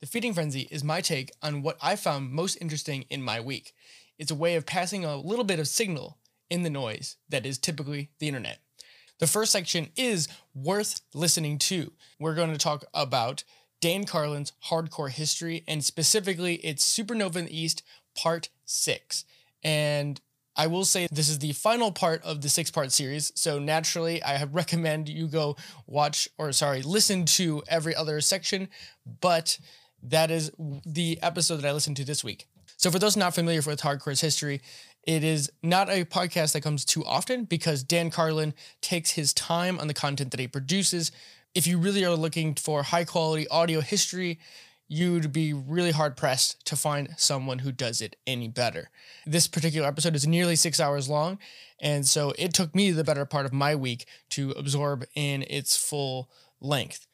The Feeding Frenzy is my take on what I found most interesting in my week. It's a way of passing a little bit of signal in the noise that is typically the internet. The first section is worth listening to. We're going to talk about Dan Carlin's hardcore history and specifically its Supernova in the East Part 6. And I will say this is the final part of the six part series. So naturally, I recommend you go watch or sorry, listen to every other section. But that is the episode that I listened to this week. So for those not familiar with Hardcore's history, it is not a podcast that comes too often because Dan Carlin takes his time on the content that he produces. If you really are looking for high quality audio history, you'd be really hard pressed to find someone who does it any better. This particular episode is nearly six hours long, and so it took me the better part of my week to absorb in its full length.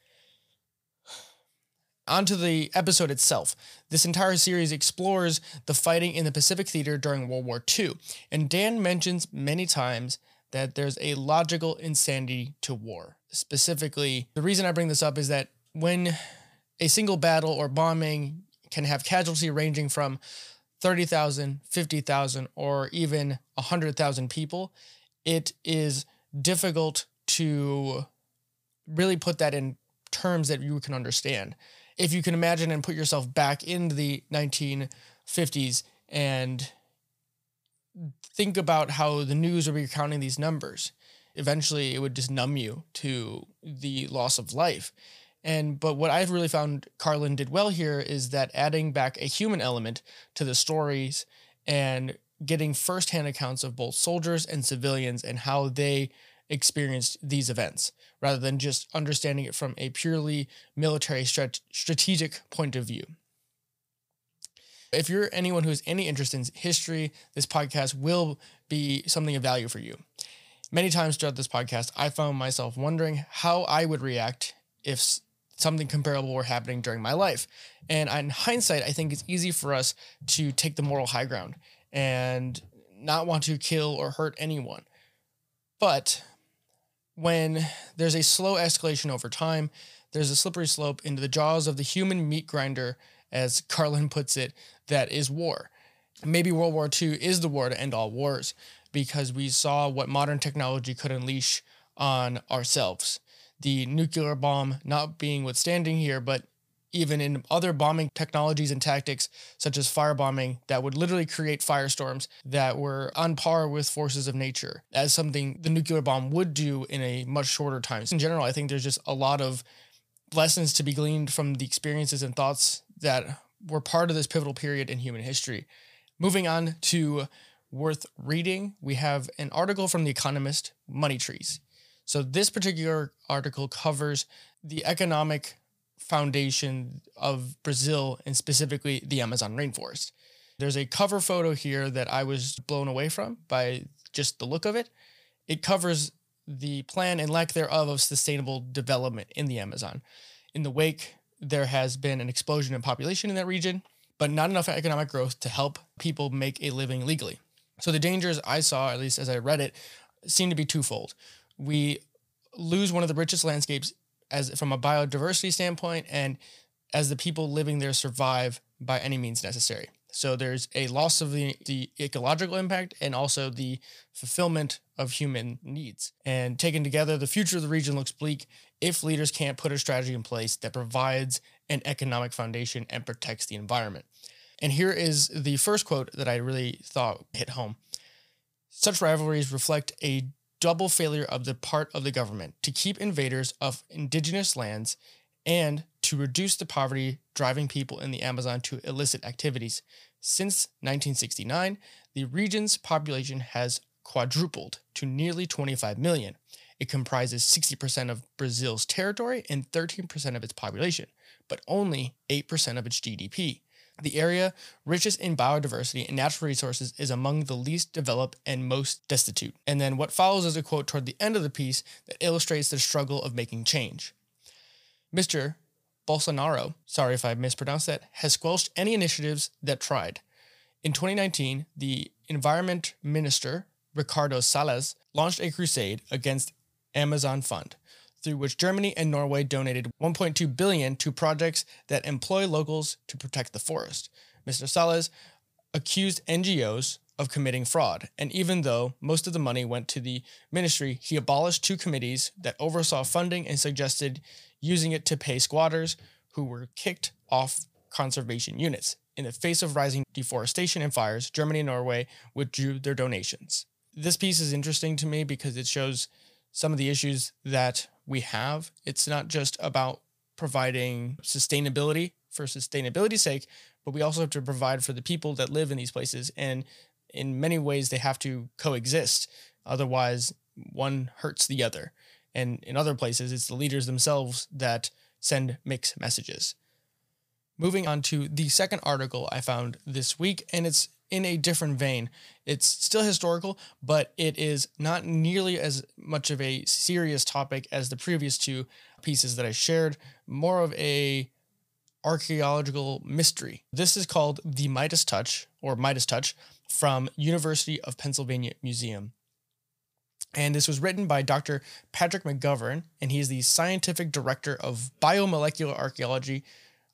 Onto the episode itself. This entire series explores the fighting in the Pacific Theater during World War II, and Dan mentions many times that there's a logical insanity to war. Specifically, the reason I bring this up is that when a single battle or bombing can have casualty ranging from 30,000, 50,000, or even 100,000 people, it is difficult to really put that in terms that you can understand. If you can imagine and put yourself back in the 1950s and think about how the news would be recounting these numbers, eventually it would just numb you to the loss of life. And but what I've really found Carlin did well here is that adding back a human element to the stories and getting firsthand accounts of both soldiers and civilians and how they experienced these events rather than just understanding it from a purely military strat- strategic point of view. If you're anyone who has any interest in history, this podcast will be something of value for you. Many times throughout this podcast, I found myself wondering how I would react if something comparable were happening during my life. And in hindsight, I think it's easy for us to take the moral high ground and not want to kill or hurt anyone. But when there's a slow escalation over time, there's a slippery slope into the jaws of the human meat grinder, as Carlin puts it, that is war. Maybe World War II is the war to end all wars because we saw what modern technology could unleash on ourselves the nuclear bomb not being withstanding here, but even in other bombing technologies and tactics, such as firebombing, that would literally create firestorms that were on par with forces of nature, as something the nuclear bomb would do in a much shorter time. So In general, I think there's just a lot of lessons to be gleaned from the experiences and thoughts that were part of this pivotal period in human history. Moving on to worth reading, we have an article from The Economist, Money Trees. So this particular article covers the economic foundation of Brazil and specifically the Amazon rainforest. There's a cover photo here that I was blown away from by just the look of it. It covers the plan and lack thereof of sustainable development in the Amazon. In the wake, there has been an explosion in population in that region, but not enough economic growth to help people make a living legally. So the dangers I saw, at least as I read it, seem to be twofold we lose one of the richest landscapes as from a biodiversity standpoint and as the people living there survive by any means necessary. So there's a loss of the, the ecological impact and also the fulfillment of human needs. And taken together, the future of the region looks bleak if leaders can't put a strategy in place that provides an economic foundation and protects the environment. And here is the first quote that I really thought hit home. Such rivalries reflect a double failure of the part of the government to keep invaders of indigenous lands and to reduce the poverty driving people in the Amazon to illicit activities. Since 1969, the region's population has quadrupled to nearly 25 million. It comprises 60% of Brazil's territory and 13% of its population, but only 8% of its GDP. The area, richest in biodiversity and natural resources, is among the least developed and most destitute. And then what follows is a quote toward the end of the piece that illustrates the struggle of making change. Mr. Bolsonaro, sorry if I mispronounced that, has squelched any initiatives that tried. In 2019, the Environment Minister, Ricardo Salles, launched a crusade against Amazon Fund, through which Germany and Norway donated 1.2 billion to projects that employ locals to protect the forest. Mr. Salles accused NGOs of committing fraud, and even though most of the money went to the ministry, he abolished two committees that oversaw funding and suggested using it to pay squatters who were kicked off conservation units. In the face of rising deforestation and fires, Germany and Norway withdrew their donations. This piece is interesting to me because it shows some of the issues that we have. It's not just about providing sustainability for sustainability's sake, but we also have to provide for the people that live in these places. And in many ways, they have to coexist. Otherwise, one hurts the other. And in other places, it's the leaders themselves that send mixed messages. Moving on to the second article I found this week, and it's in a different vein. It's still historical, but it is not nearly as much of a serious topic as the previous two pieces that I shared, more of a archaeological mystery. This is called The Midas Touch or Midas Touch from University of Pennsylvania Museum. And this was written by Dr. Patrick McGovern, and he's the scientific director of biomolecular archaeology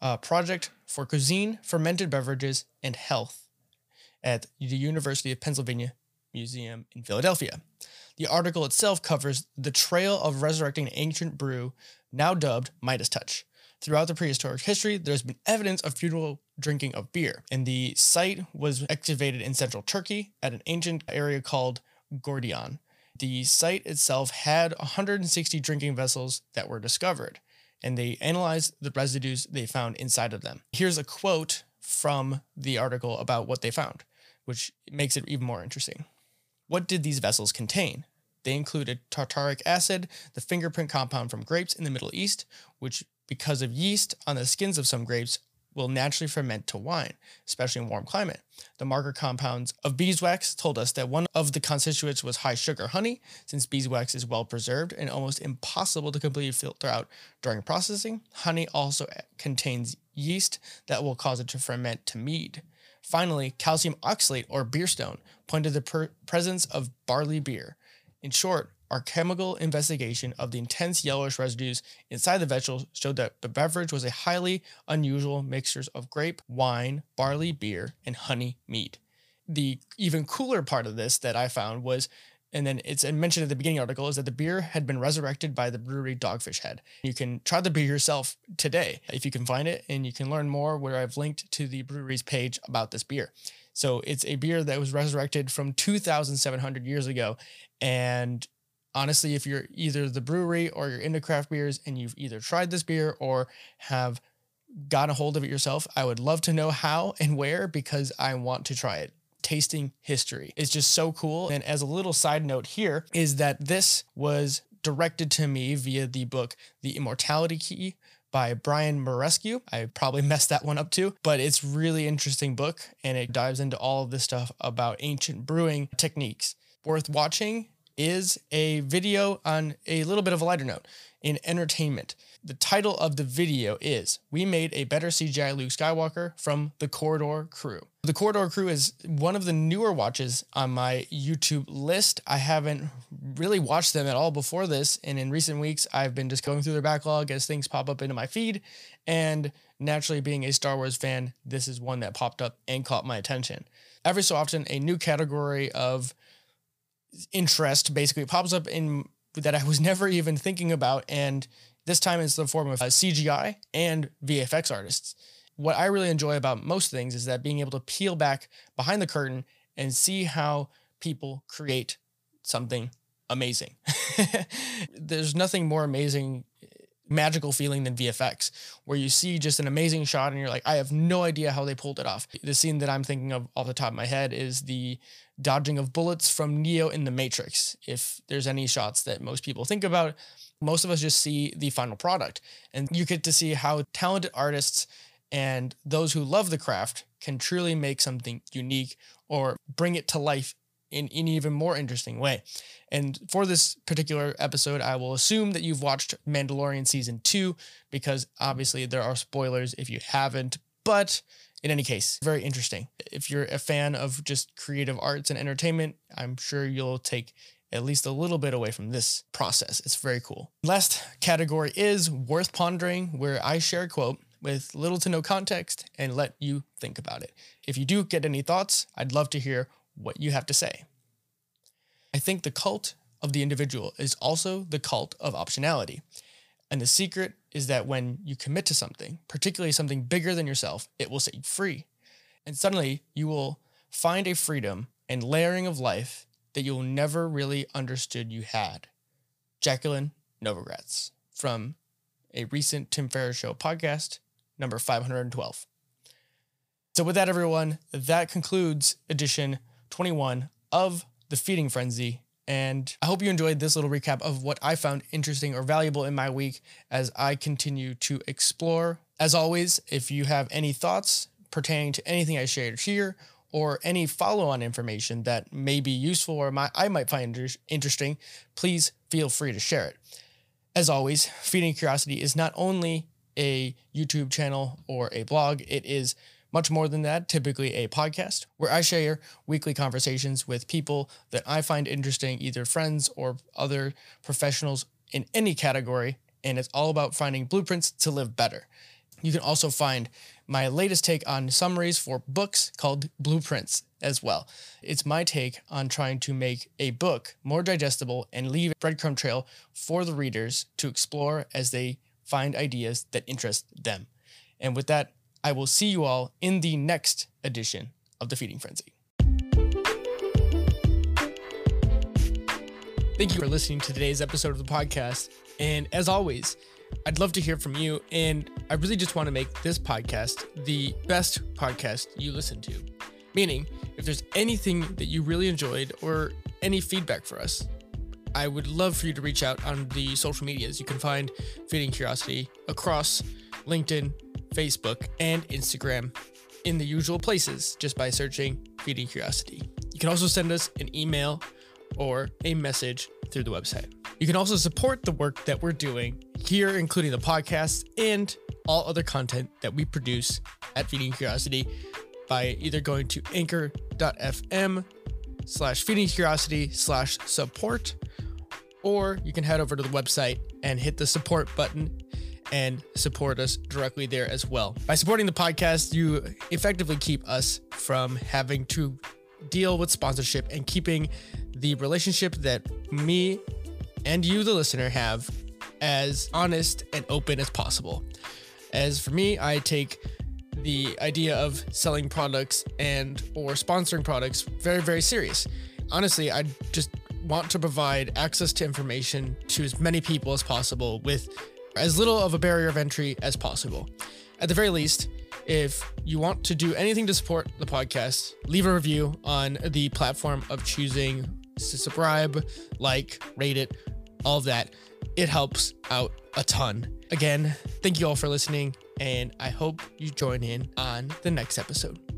uh, project for cuisine, fermented beverages, and health at the University of Pennsylvania Museum in Philadelphia. The article itself covers the trail of resurrecting an ancient brew, now dubbed Midas Touch. Throughout the prehistoric history, there's been evidence of feudal drinking of beer, and the site was excavated in central Turkey at an ancient area called Gordion. The site itself had 160 drinking vessels that were discovered, and they analyzed the residues they found inside of them. Here's a quote from the article about what they found, which makes it even more interesting. What did these vessels contain? They included tartaric acid, the fingerprint compound from grapes in the Middle East, which, because of yeast on the skins of some grapes, will naturally ferment to wine, especially in warm climate. The marker compounds of beeswax told us that one of the constituents was high sugar honey, since beeswax is well preserved and almost impossible to completely filter out during processing. Honey also contains yeast that will cause it to ferment to mead. Finally, calcium oxalate or beerstone pointed to the presence of barley beer. In short, our chemical investigation of the intense yellowish residues inside the vegetables showed that the beverage was a highly unusual mixture of grape, wine, barley, beer, and honey mead. The even cooler part of this that I found was, and then it's mentioned at the beginning article, is that the beer had been resurrected by the brewery Dogfish Head. You can try the beer yourself today if you can find it, and you can learn more where I've linked to the brewery's page about this beer. So it's a beer that was resurrected from 2,700 years ago, and honestly, if you're either the brewery or you're into craft beers and you've either tried this beer or have got a hold of it yourself, I would love to know how and where because I want to try it. Tasting history is just so cool. And as a little side note here, is that this was directed to me via the book The Immortality Key by Brian Marescu. I probably messed that one up too, but it's really interesting book and it dives into all of this stuff about ancient brewing techniques. Worth watching is a video on a little bit of a lighter note in entertainment. The title of the video is We Made a Better CGI Luke Skywalker from the Corridor Crew. The Corridor Crew is one of the newer watches on my YouTube list. I haven't really watched them at all before this, and in recent weeks, I've been just going through their backlog as things pop up into my feed. And naturally, being a Star Wars fan, this is one that popped up and caught my attention. Every so often, a new category of interest basically pops up in that I was never even thinking about. And this time it's the form of uh, CGI and VFX artists. What I really enjoy about most things is that being able to peel back behind the curtain and see how people create something amazing. There's nothing more amazing magical feeling than VFX, where you see just an amazing shot and you're like, I have no idea how they pulled it off. The scene that I'm thinking of off the top of my head is the dodging of bullets from Neo in The Matrix. If there's any shots that most people think about, most of us just see the final product. And you get to see how talented artists and those who love the craft can truly make something unique or bring it to life in an even more interesting way. And for this particular episode, I will assume that you've watched Mandalorian season two, because obviously there are spoilers if you haven't. But in any case, very interesting. If you're a fan of just creative arts and entertainment, I'm sure you'll take at least a little bit away from this process. It's very cool. Last category is worth pondering, where I share a quote with little to no context and let you think about it. If you do get any thoughts, I'd love to hear what you have to say. I think the cult of the individual is also the cult of optionality. And the secret is that when you commit to something, particularly something bigger than yourself, it will set you free. And suddenly you will find a freedom and layering of life that you'll never really understood you had. Jacqueline Novogratz from a recent Tim Ferriss Show podcast, number 512. So, with that, everyone, that concludes edition 21 of The Feeding Frenzy. And I hope you enjoyed this little recap of what I found interesting or valuable in my week as I continue to explore. As always, if you have any thoughts pertaining to anything I shared here or any follow on information that may be useful or my, I might find inter- interesting, please feel free to share it. As always, Feeding Curiosity is not only a YouTube channel or a blog, it is much more than that, typically a podcast where I share weekly conversations with people that I find interesting, either friends or other professionals in any category. And it's all about finding blueprints to live better. You can also find my latest take on summaries for books called Blueprints as well. It's my take on trying to make a book more digestible and leave a breadcrumb trail for the readers to explore as they find ideas that interest them. And with that, I will see you all in the next edition of The Feeding Frenzy. Thank you for listening to today's episode of the podcast. And as always, I'd love to hear from you. And I really just want to make this podcast the best podcast you listen to. Meaning, if there's anything that you really enjoyed or any feedback for us, I would love for you to reach out on the social medias. You can find Feeding Curiosity across LinkedIn, Facebook, and Instagram in the usual places just by searching Feeding Curiosity. You can also send us an email or a message through the website. You can also support the work that we're doing here, including the podcast and all other content that we produce at Feeding Curiosity by either going to anchor.fm slash feeding curiosity slash support, or you can head over to the website and hit the support button and support us directly there as well. By supporting the podcast, you effectively keep us from having to deal with sponsorship and keeping the relationship that me and you, the listener, have as honest and open as possible. As for me, I take the idea of selling products and or sponsoring products very very serious. Honestly, I just want to provide access to information to as many people as possible with as little of a barrier of entry as possible. At the very least, if you want to do anything to support the podcast, leave a review on the platform of choosing to subscribe, like, rate it, all of that. It helps out a ton. Again, thank you all for listening, and I hope you join in on the next episode.